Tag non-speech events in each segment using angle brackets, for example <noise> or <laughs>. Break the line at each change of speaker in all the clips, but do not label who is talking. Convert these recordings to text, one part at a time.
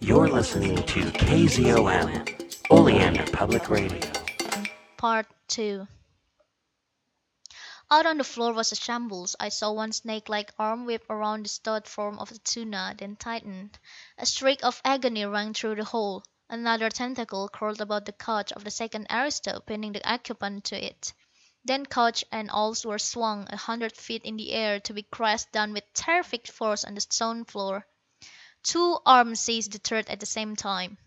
You're listening to KZOM, Oleander Public Radio.
Part Two Out on the floor was a shambles. I saw one snake-like arm whip around the stout form of the tuna, then tighten. A shriek of agony rang through the hall. Another tentacle curled about the couch of the second aristo, pinning the occupant to it. Then couch and all were swung a hundred feet in the air, to be crashed down with terrific force on the stone floor. Two arms seized the third at the same time.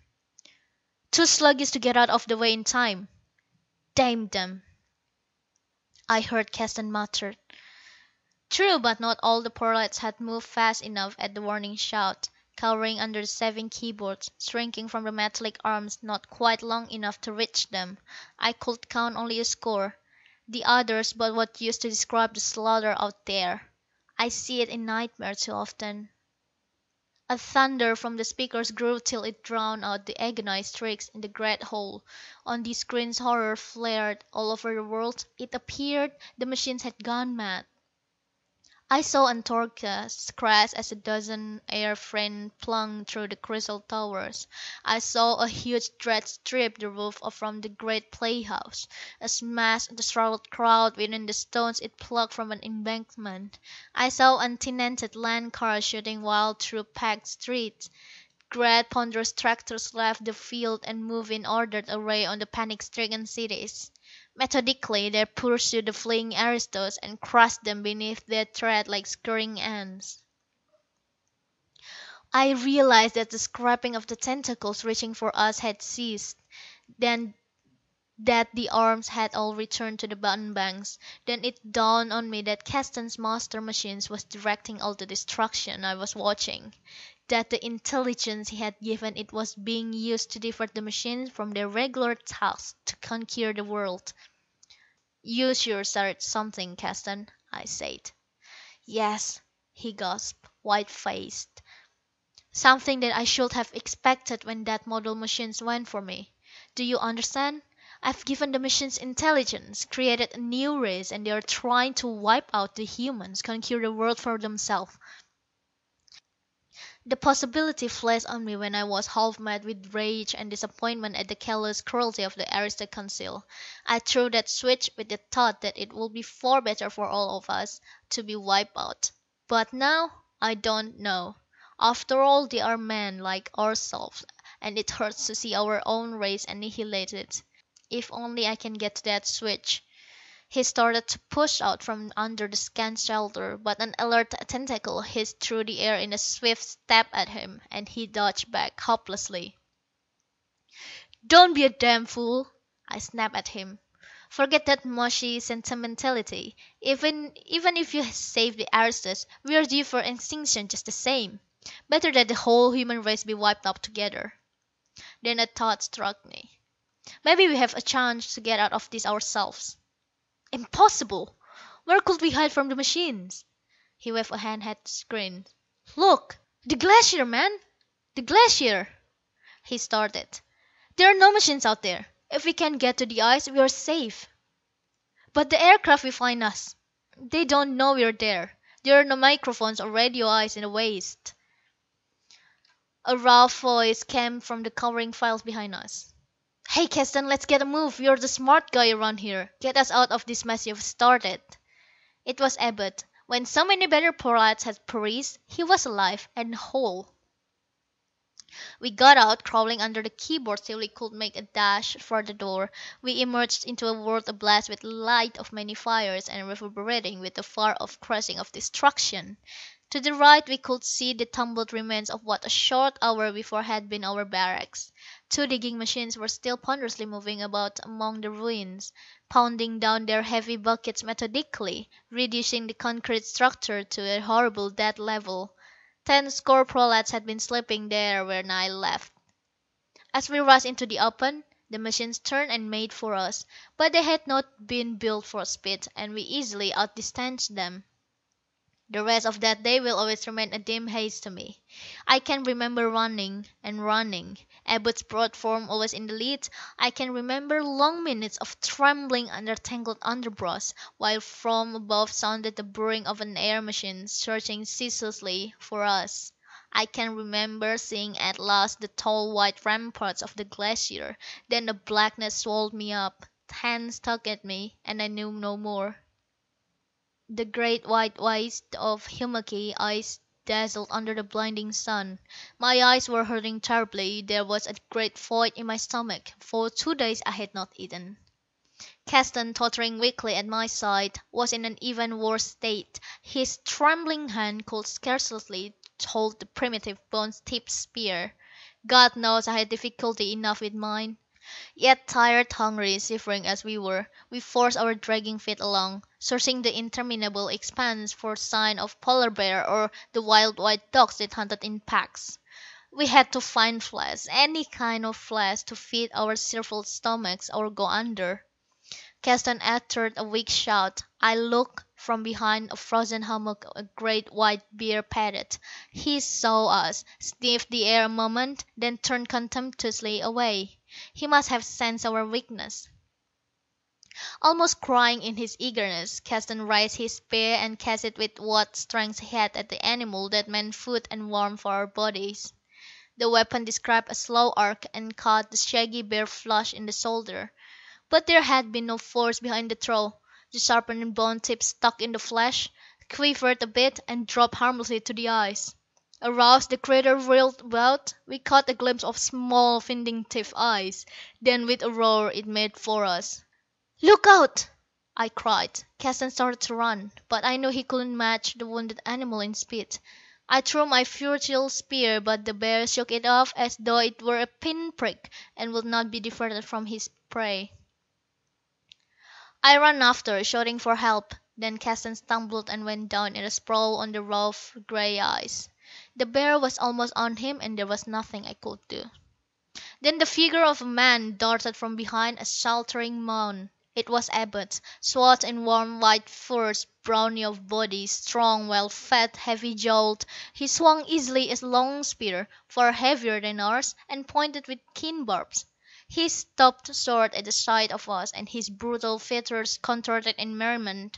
"Too sluggish to get out of the way in time. Damn them!" I heard Keston mutter. True, but not all the prolats had moved fast enough at the warning shout. Cowering under the saving keyboards, shrinking from the metallic arms not quite long enough to reach them, I could count only a score. The others but what use to describe the slaughter out there. I see it in nightmares too often. A thunder from the speakers grew till it drowned out the agonized shrieks in the great hall. On the screens horror flared all over the world. It appeared the machines had gone mad. I saw Antorkas crash as a dozen air frames plunged through the crystal towers. I saw a huge dredge strip the roof from the great playhouse, and smash the shrouded crowd within the stones it plucked from an embankment. I saw untenanted land cars shooting wild through packed streets. Great ponderous tractors left the field and moved in ordered array on the panic stricken cities. Methodically they pursued the fleeing aristos, and crushed them beneath their tread like scurrying ants. I realized that the scraping of the tentacles reaching for us had ceased, then that the arms had all returned to the button banks. Then it dawned on me that Keston's master machine was directing all the destruction I was watching; that the intelligence he had given it was being used to divert the machines from their regular task to conquer the world. "You sure started something, Keston," I said. "Yes," he gasped, white faced. "Something that I should have expected when that model machine went for me. Do you understand? I've given the machines intelligence, created a new race, and they're trying to wipe out the humans, conquer the world for themselves. The possibility flashed on me when I was half mad with rage and disappointment at the callous cruelty of the Aristo Council. I threw that switch with the thought that it would be far better for all of us to be wiped out. But now I don't know. After all they are men like ourselves, and it hurts to see our own race annihilated. If only I can get to that switch. He started to push out from under the scant shelter, but an alert tentacle hissed through the air in a swift stab at him, and he dodged back hopelessly. "Don't be a damn fool!" I snapped at him. "Forget that mushy sentimentality. Even even if you save the aristos, we're due for extinction just the same. Better that the whole human race be wiped out together." Then a thought struck me. "Maybe we have a chance to get out of this ourselves." "Impossible! Where could we hide from the machines?" He waved a hand at the screen. "Look! The Glacier, man! The Glacier!" He started. "There are no machines out there. If we can get to the ice, we're safe." "But the aircraft will find us. They don't know we're there. There are no microphones or radio eyes in the waste." A rough voice came from the cowering files behind us. "Hey, Keston, let's get a move. You're the smart guy around here. Get us out of this mess you've started." It was Abud. When so many better prolats had perished, he was alive, and whole. We got out, crawling under the keyboard till we could make a dash for the door. We emerged into a world ablaze with the light of many fires, and reverberating with the far off crashing of destruction. To the right we could see the tumbled remains of what a short hour before had been our barracks. Two digging machines were still ponderously moving about among the ruins, pounding down their heavy buckets methodically, reducing the concrete structure to a horrible dead level. Ten score prolats had been sleeping there when I left. As we rushed into the open, the machines turned and made for us. But they had not been built for speed, and we easily outdistanced them. The rest of that day will always remain a dim haze to me. I can remember running and running, Abud's broad form always in the lead. I can remember long minutes of trembling under tangled underbrush, while from above sounded the burring of an air machine, searching ceaselessly for us. I can remember seeing at last the tall white ramparts of the Glacier. Then the blackness swallowed me up. Hands tugged at me, and I knew no more. The great white waste of hummocky ice dazzled under the blinding sun. My eyes were hurting terribly. There was a great void in my stomach. For two days I had not eaten. Keston, tottering weakly at my side, was in an even worse state. His trembling hand could scarcely hold the primitive bone tipped spear. God knows I had difficulty enough with mine. Yet tired, hungry, shivering as we were, we forced our dragging feet along, searching the interminable expanse for sign of polar bear or the wild white dogs that hunted in packs. We had to find flesh, any kind of flesh, to feed our shriveled stomachs or go under. Keston uttered a weak shout. I looked. From behind a frozen hummock a great white bear padded. He saw us, sniffed the air a moment, then turned contemptuously away. He must have sensed our weakness. Almost crying in his eagerness, Keston raised his spear and cast it with what strength he had at the animal that meant food and warmth for our bodies. The weapon described a slow arc and caught the shaggy bear flush in the shoulder. But there had been no force behind the throw. The sharpened bone tip stuck in the flesh, quivered a bit, and dropped harmlessly to the ice. Aroused, the creature reeled about. We caught a glimpse of small, vindictive eyes. Then with a roar it made for us. "Look out!" I cried. Keston started to run, but I knew he couldn't match the wounded animal in speed. I threw my futile spear, but the bear shook it off as though it were a pin prick, and would not be diverted from his prey. I ran after, shouting for help. Then Keston stumbled and went down in a sprawl on the rough gray ice. The bear was almost on him, and there was nothing I could do. Then the figure of a man darted from behind a sheltering mound. It was Abud, swathed in warm white furs, brawny of body, strong, well fed, heavy jowled. He swung easily a long spear, far heavier than ours, and pointed with keen barbs. He stopped short at the sight of us, and his brutal features contorted in merriment.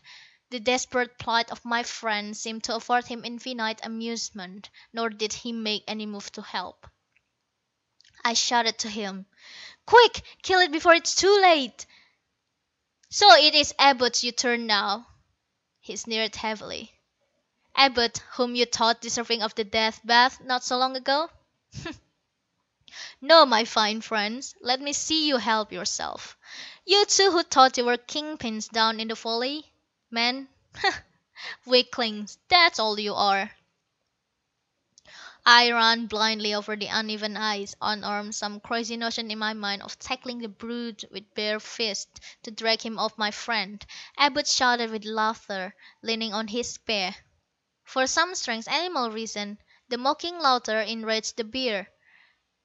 The desperate plight of my friend seemed to afford him infinite amusement, nor did he make any move to help. I shouted to him, "Quick! Kill it before it's too late!" "So it is Abud's you turn now." He sneered heavily. "Abud, whom you thought deserving of the Death Bath not so long ago? <laughs> No, my fine friends, let me see you help yourself. You two who thought you were kingpins down in the valley. Men? <laughs> Weaklings, that's all you are." I ran blindly over the uneven ice, unarmed, some crazy notion in my mind of tackling the brute with bare fists to drag him off my friend. Abud shouted with laughter, leaning on his spear. For some strange animal reason, the mocking laughter enraged the bear.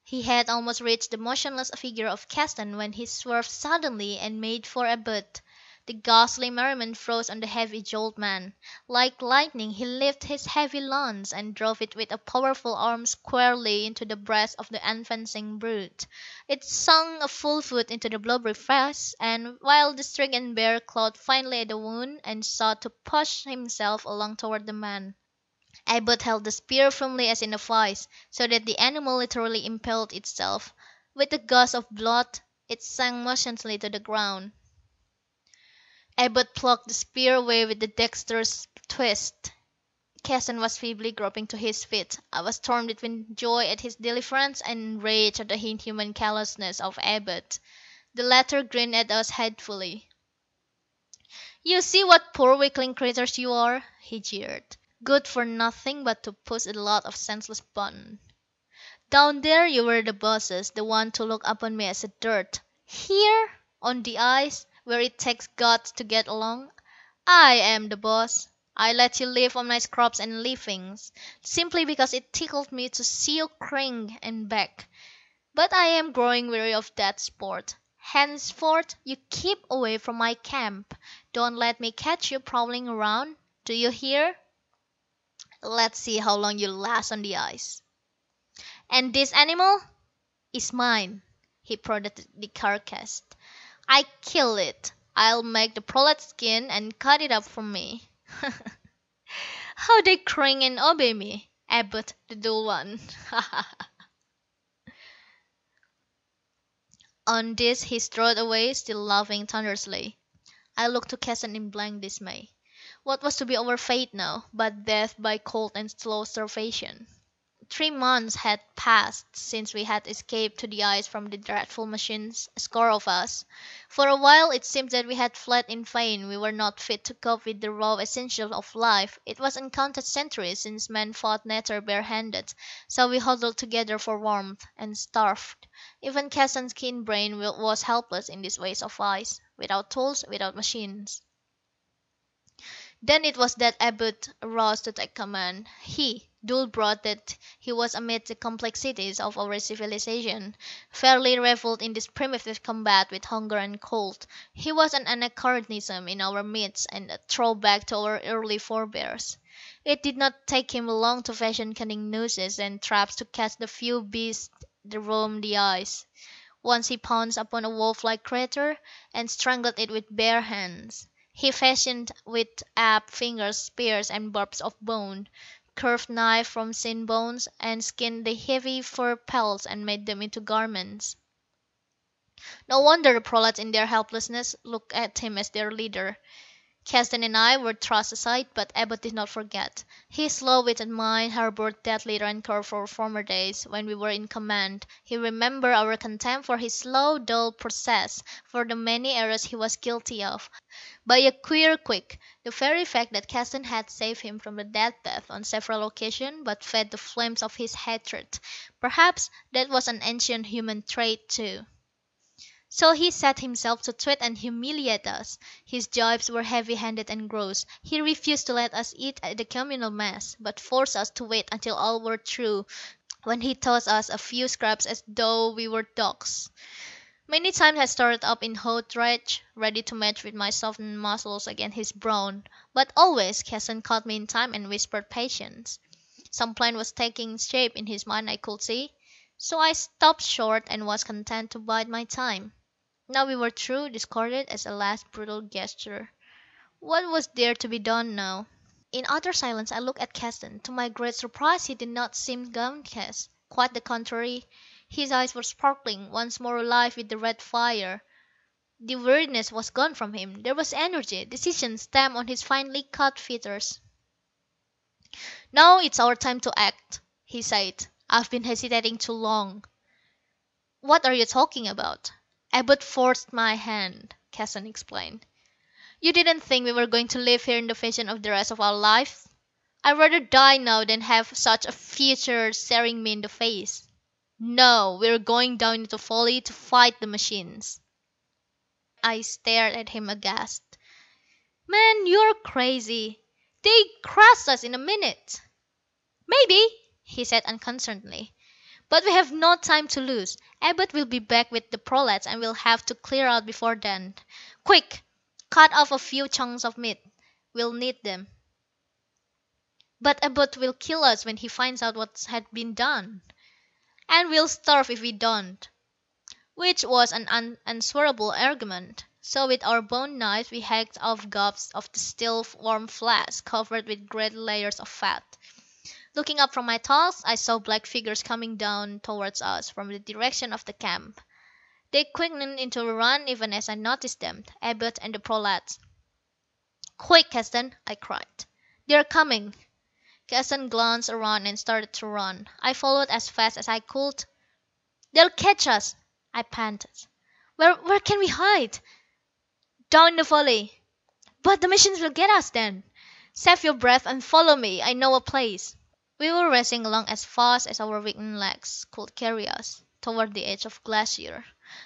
He had almost reached the motionless figure of Keston when he swerved suddenly and made for Abud. The ghastly merriment froze on the heavy jowled man. Like lightning he lifted his heavy lance, and drove it with a powerful arm squarely into the breast of the advancing brute. It sunk a full foot into the blubbery flesh, and while the stricken bear clawed finally at the wound, and sought to push himself along toward the man. Abud held the spear firmly as in a vise, so that the animal literally impaled itself. With a gush of blood, it sank motionless to the ground. Abud plucked the spear away with a dexterous twist. Keston was feebly groping to his feet. I was torn between joy at his deliverance and rage at the inhuman callousness of Abud. The latter grinned at us hatefully. "You see what poor weakling creatures you are," he jeered. Good for nothing but to push a lot of senseless buttons. Down there you were the bosses, the ones to look upon me as a dirt. Here, on the ice, where it takes guts to get along, I am the boss. I let you live on my scraps and leavings, simply because it tickled me to see you cringe and beg. But I am growing weary of that sport. Henceforth you keep away from my camp. Don't let me catch you prowling around. Do you hear? Let's see how long you last on the ice. And this animal is mine." He prodded the carcass. "I kill it. I'll make the prolat skin and cut it up for me. <laughs> How they cring and obey me! Abud, the dull one. <laughs> On this he strode away, still laughing thunderously. I looked to Keston in blank dismay. What was to be our fate now, but death by cold and slow starvation? Three months had passed since we had escaped to the ice from the dreadful machines, a score of us. For a while it seemed that we had fled in vain. We were not fit to cope with the raw essentials of life. It was uncounted centuries since men fought nature barehanded, so we huddled together for warmth, and starved. Even Keston's keen brain was helpless in this waste of ice, without tools, without machines. Then it was that Abud arose to take command. He, dull that he was amid the complexities of our civilization, fairly revelled in this primitive combat with hunger and cold. He was an anachronism in our midst, and a throw back to our early forebears. It did not take him long to fashion cunning nooses and traps to catch the few beasts that roamed the ice. Once he pounced upon a wolf like creature, and strangled it with bare hands. He fashioned with apt fingers spears and barbs of bone, curved knives from shin bones, and skinned the heavy fur pelts and made them into garments. No wonder the prolats in their helplessness looked at him as their leader. Keston and I were thrust aside, but Abud did not forget. His slow wit and mind harbored deadly rancor for former days, when we were in command. He remembered our contempt for his slow, dull process, for the many errors he was guilty of. By a queer quirk, the very fact that Keston had saved him from the death bath on several occasions but fed the flames of his hatred. Perhaps that was an ancient human trait, too. So he set himself to twit and humiliate us. His jibes were heavy handed and gross. He refused to let us eat at the communal mess, but forced us to wait until all were through, when he tossed us a few scraps as though we were dogs. Many times I started up in hot rage, ready to match with my softened muscles against his brawn, but always Keston caught me in time and whispered patience. Some plan was taking shape in his mind I could see, so I stopped short and was content to bide my time. Now we were through, discarded as a last brutal gesture. What was there to be done now? In utter silence I looked at Keston. To my great surprise he did not seem downcast. Quite the contrary. His eyes were sparkling, once more alive with the red fire. The weariness was gone from him. There was energy, decision stamped on his finely cut features. "Now it's our time to act," he said. "I've been hesitating too long." "What are you talking about?" "Abud forced my hand," Keston explained. "You didn't think we were going to live here in the fashion of the rest of our lives? I'd rather die now than have such a future staring me in the face. No, we're going down into folly to fight the machines." I stared at him aghast. "Man, you're crazy. They'd crush us in a minute." "Maybe," he said unconcernedly. But we have no time to lose. Abud will be back with the prolats and we'll have to clear out before then. Quick, cut off a few chunks of meat. We'll need them." "But Abud will kill us when he finds out what has been done." "And we'll starve if we don't." Which was an unanswerable argument. So with our bone knives we hacked off gobs of the still warm flesh, covered with great layers of fat. Looking up from my task, I saw black figures coming down towards us from the direction of the camp. They quickened into a run even as I noticed them, Abud and the prolats. "Quick, Keston!" I cried. "They're coming!" Keston glanced around and started to run. I followed as fast as I could. "They'll catch us!" I panted. "Where where can we hide?" "Down the valley." "But the machines will get us then." "Save your breath and follow me. I know a place." We were racing along as fast as our weakened legs could carry us, toward the edge of the glacier.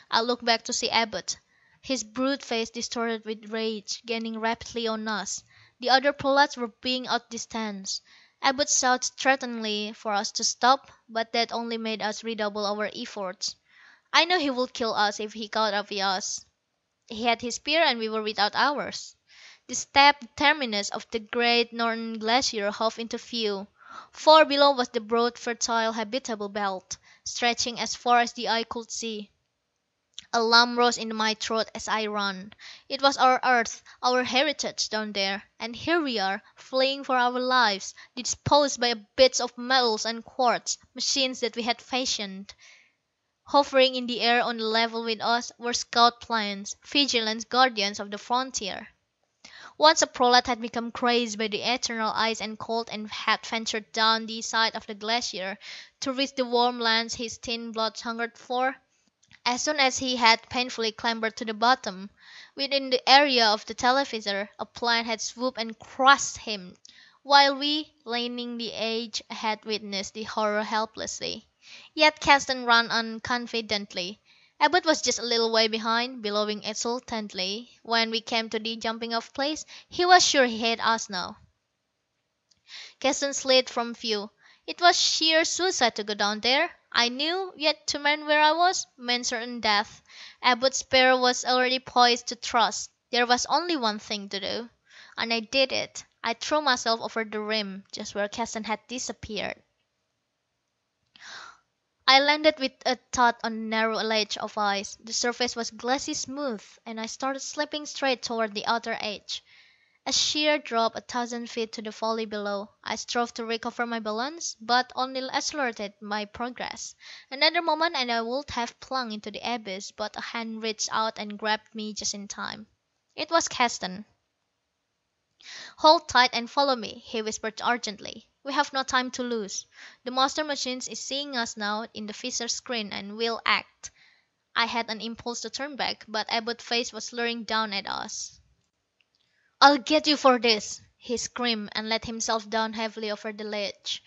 I looked back to see Abud, his brute face distorted with rage, gaining rapidly on us. The other prolats were being outdistanced. Abud shouted threateningly for us to stop, but that only made us redouble our efforts. I knew he would kill us if he caught up with us. He had his spear and we were without ours. The steep terminus of the great northern glacier hove into view. Far below was the broad fertile habitable belt, stretching as far as the eye could see. A lump rose in my throat as I ran. It was our Earth, our heritage, down there. And here we are, fleeing for our lives, disposed by bits of metals and quartz, machines that we had fashioned. Hovering in the air on a level with us were scout planes, vigilant guardians of the frontier. Once a prolat had become crazed by the eternal ice and cold and had ventured down the side of the Glacier to reach the warm lands his thin blood hungered for. As soon as he had painfully clambered to the bottom, within the area of the televisor, a plane had swooped and crushed him, while we, lining the edge, had witnessed the horror helplessly. Yet Keston ran on confidently. Abud was just a little way behind, bellowing exultantly. When we came to the jumping off place, he was sure he had us now. Keston slid from view. It was sheer suicide to go down there, I knew, yet to man where I was, meant certain death. Abud's spear was already poised to thrust. There was only one thing to do. And I did it. I threw myself over the rim, just where Keston had disappeared. I landed with a thud on a narrow ledge of ice. The surface was glassy smooth, and I started slipping straight toward the outer edge. A sheer drop a thousand feet to the valley below. I strove to recover my balance, but only accelerated my progress. Another moment and I would have plunged into the abyss, but a hand reached out and grabbed me just in time. It was Keston. "Hold tight and follow me," he whispered urgently. "We have no time to lose. The master machine is seeing us now in the visor screen and will act." I had an impulse to turn back, but Abud's face was leering down at us. "I'll get you for this!" he screamed, and let himself down heavily over the ledge.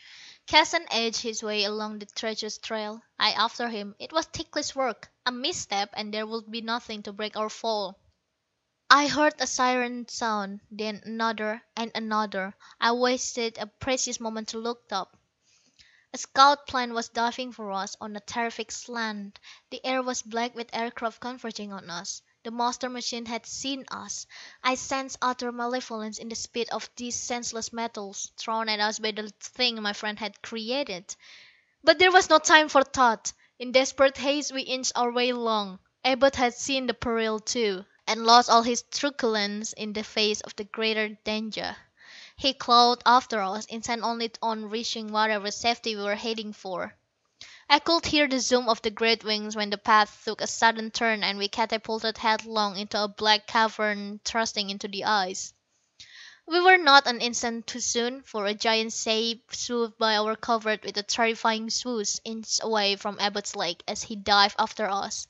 Keston edged his way along the treacherous trail, I after him. It was ticklish work. A misstep, and there would be nothing to break our fall. I heard a siren sound, then another, and another. I wasted a precious moment to look up. A scout plane was diving for us on a terrific slant. The air was black with aircraft converging on us. The master machine had seen us. I sensed utter malevolence in the speed of these senseless metals, thrown at us by the thing my friend had created. But there was no time for thought. In desperate haste we inched our way along. Abud had seen the peril too, and lost all his truculence in the face of the greater danger. He clawed after us, intent only on reaching whatever safety we were heading for. I could hear the zoom of the great wings when the path took a sudden turn and we catapulted headlong into a black cavern thrusting into the ice. We were not an instant too soon, for a giant shape swooped by our covert with a terrifying swoosh, inches away from Abud's leg as he dived after us,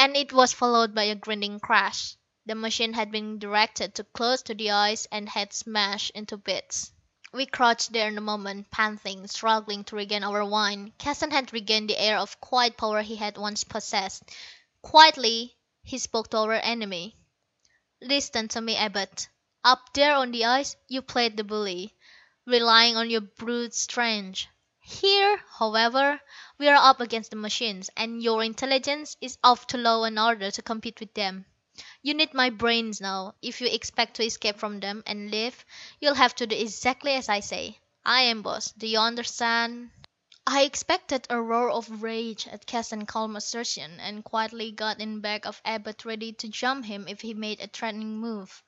and it was followed by a grinding crash. The machine had been directed too close to the ice and had smashed into bits. We crouched there in a moment, panting, struggling to regain our wind. Keston had regained the air of quiet power he had once possessed. Quietly he spoke to our enemy. "Listen to me, Abud. Up there on the ice, you played the bully, relying on your brute strength. Here, however, we are up against the machines, and your intelligence is of too low an order to compete with them. You need my brains now. If you expect to escape from them, and live, you'll have to do exactly as I say. I am boss, do you understand?" I expected a roar of rage at Keston's calm assertion, and quietly got in back of Abud ready to jump him if he made a threatening move.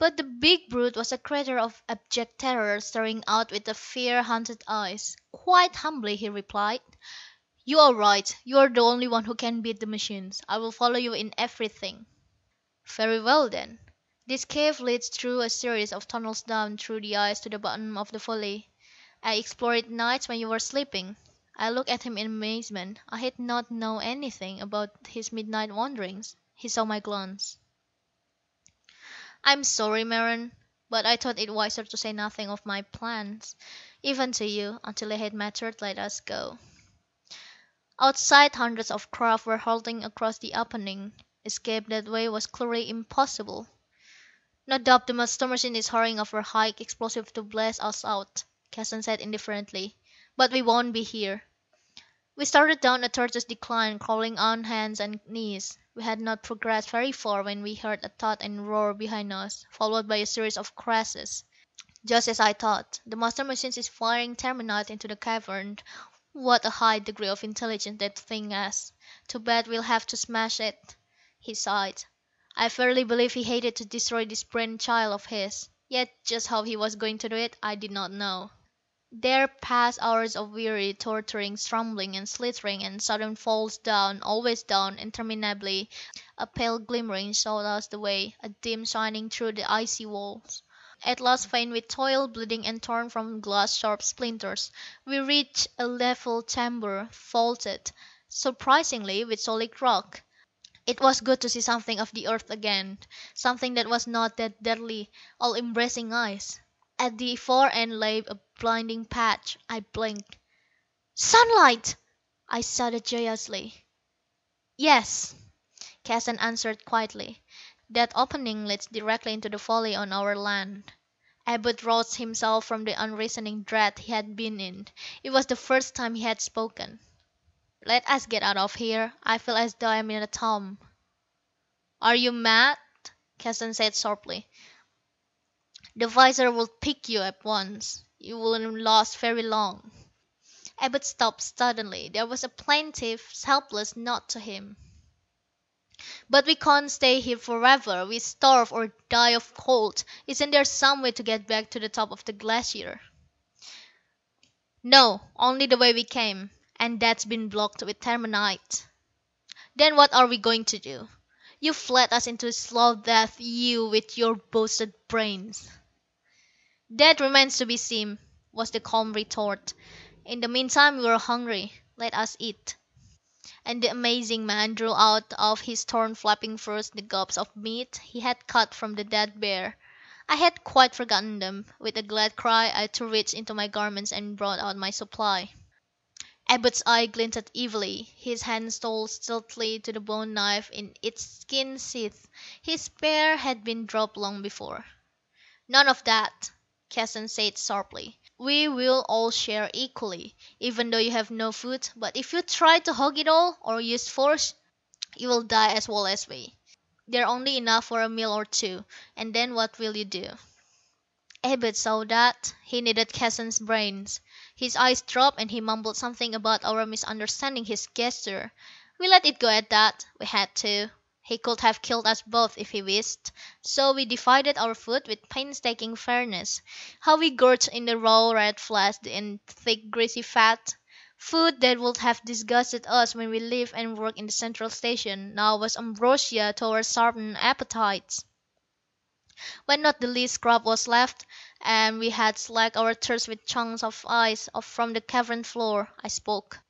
But the big brute was a creature of abject terror, staring out with fear haunted eyes. Quite humbly he replied: "You are right. You are the only one who can beat the machines. I will follow you in everything." "Very well, then. This cave leads through a series of tunnels down through the ice to the bottom of the valley. I explored it nights when you were sleeping." I looked at him in amazement. I had not known anything about his midnight wanderings. He saw my glance. "I'm sorry, Meron, but I thought it wiser to say nothing of my plans, even to you, until they had matured. Let us go." Outside hundreds of craft were hurtling across the opening. Escape that way was clearly impossible. "No doubt the master machine is hurrying over high explosives to blast us out," Keston said indifferently. "But we won't be here." We started down a tortuous decline, crawling on hands and knees. We had not progressed very far when we heard a thud and roar behind us, followed by a series of crashes. Just as I thought. The master machine is firing terminite into the cavern. "What a high degree of intelligence that thing has. Too bad we'll have to smash it." He sighed. I verily believe he hated to destroy this brain child of his. Yet just how he was going to do it, I did not know. There passed hours of weary, torturing stumbling and slithering and sudden falls down, always down, interminably. A pale glimmering showed us the way, a dim shining through the icy walls. At last, faint with toil, bleeding and torn from glass sharp splinters, we reached a level chamber, vaulted, surprisingly, with solid rock. It was good to see something of the earth again, something that was not that deadly, all embracing ice. At the far end lay a blinding patch. I blinked. "Sunlight!" I shouted joyously. "Yes," Keston answered quietly. "That opening leads directly into the valley on our land." Abud roused himself from the unreasoning dread he had been in. It was the first time he had spoken. "Let us get out of here. I feel as though I am in a tomb." "Are you mad?" Keston said sharply. "The visor will pick you at once. You wouldn't last very long." Abud stopped suddenly. There was a plaintive, helpless note to him. "But we can't stay here forever. We starve, or die of cold. Isn't there some way to get back to the top of the Glacier?" "No, only the way we came, and that's been blocked with terminite." "Then what are we going to do? You've led us into slow death, you with your boasted brains." "That remains to be seen," was the calm retort. "In the meantime we're hungry. Let us eat." And the amazing man drew out of his torn flapping furs the gobs of meat he had cut from the dead bear. I had quite forgotten them. With a glad cry I too reached into my garments and brought out my supply. Abud's eye glinted evilly. His hand stole stealthily to the bone knife in its skin sheath. His spear had been dropped long before. "None of that," Keston said sharply. "We will all share equally, even though you have no food. But if you try to hog it all, or use force, you will die as well as we. There's only enough for a meal or two, and then what will you do?" Abud saw that. He needed Keston's brains. His eyes dropped, and he mumbled something about our misunderstanding his gesture. We let it go at that. We had to. He could have killed us both if he wished. So we divided our food with painstaking fairness. How we gorged in the raw red flesh and thick greasy fat! Food that would have disgusted us when we lived and worked in the Central Station now was ambrosia to our sharpened appetites. When not the least scrap was left, and we had slaked our thirst with chunks of ice from the cavern floor, I spoke.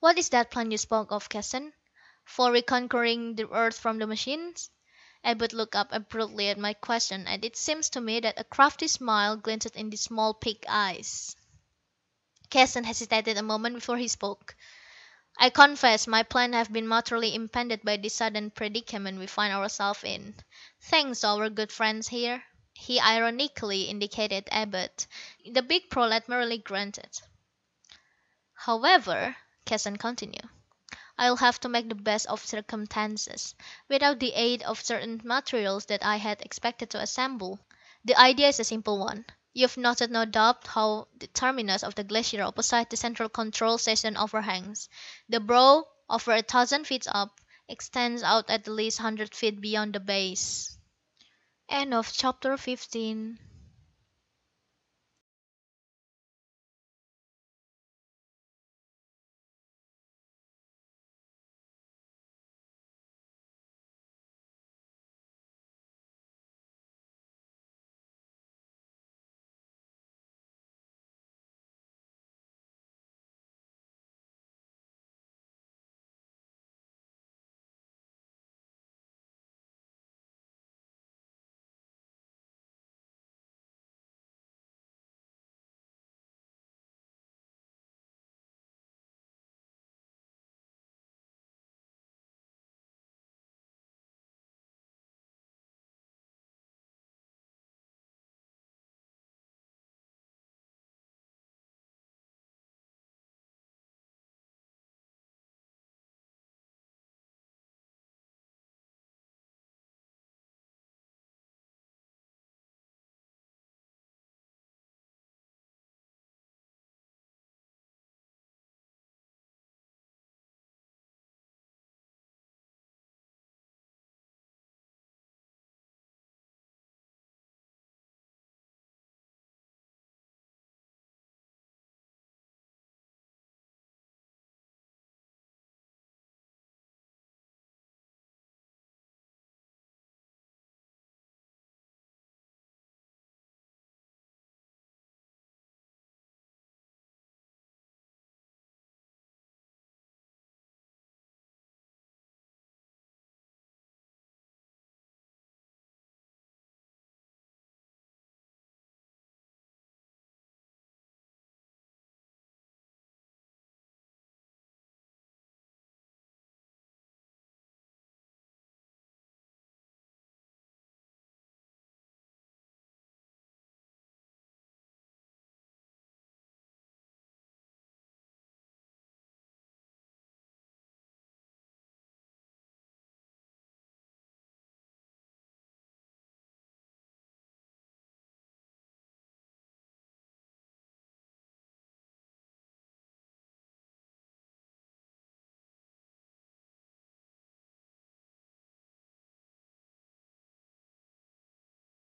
"What is that plan you spoke of, Keston? For reconquering the earth from the machines?" Abud looked up abruptly at my question, and it seemed to me that a crafty smile glinted in the small pig eyes. Keston hesitated a moment before he spoke. "I confess my plans have been materially impeded by this sudden predicament we find ourselves in. Thanks to our good friends here." He ironically indicated Abud. The big prolat merely grunted. "However," Keston continued. I'll have to make the best of circumstances, without the aid of certain materials that I had expected to assemble. The idea is a simple one. You've noted no doubt how the terminus of the Glacier opposite the Central Control Station overhangs. The brow, over a thousand feet up, extends out at least a hundred feet beyond the base. Chapter 15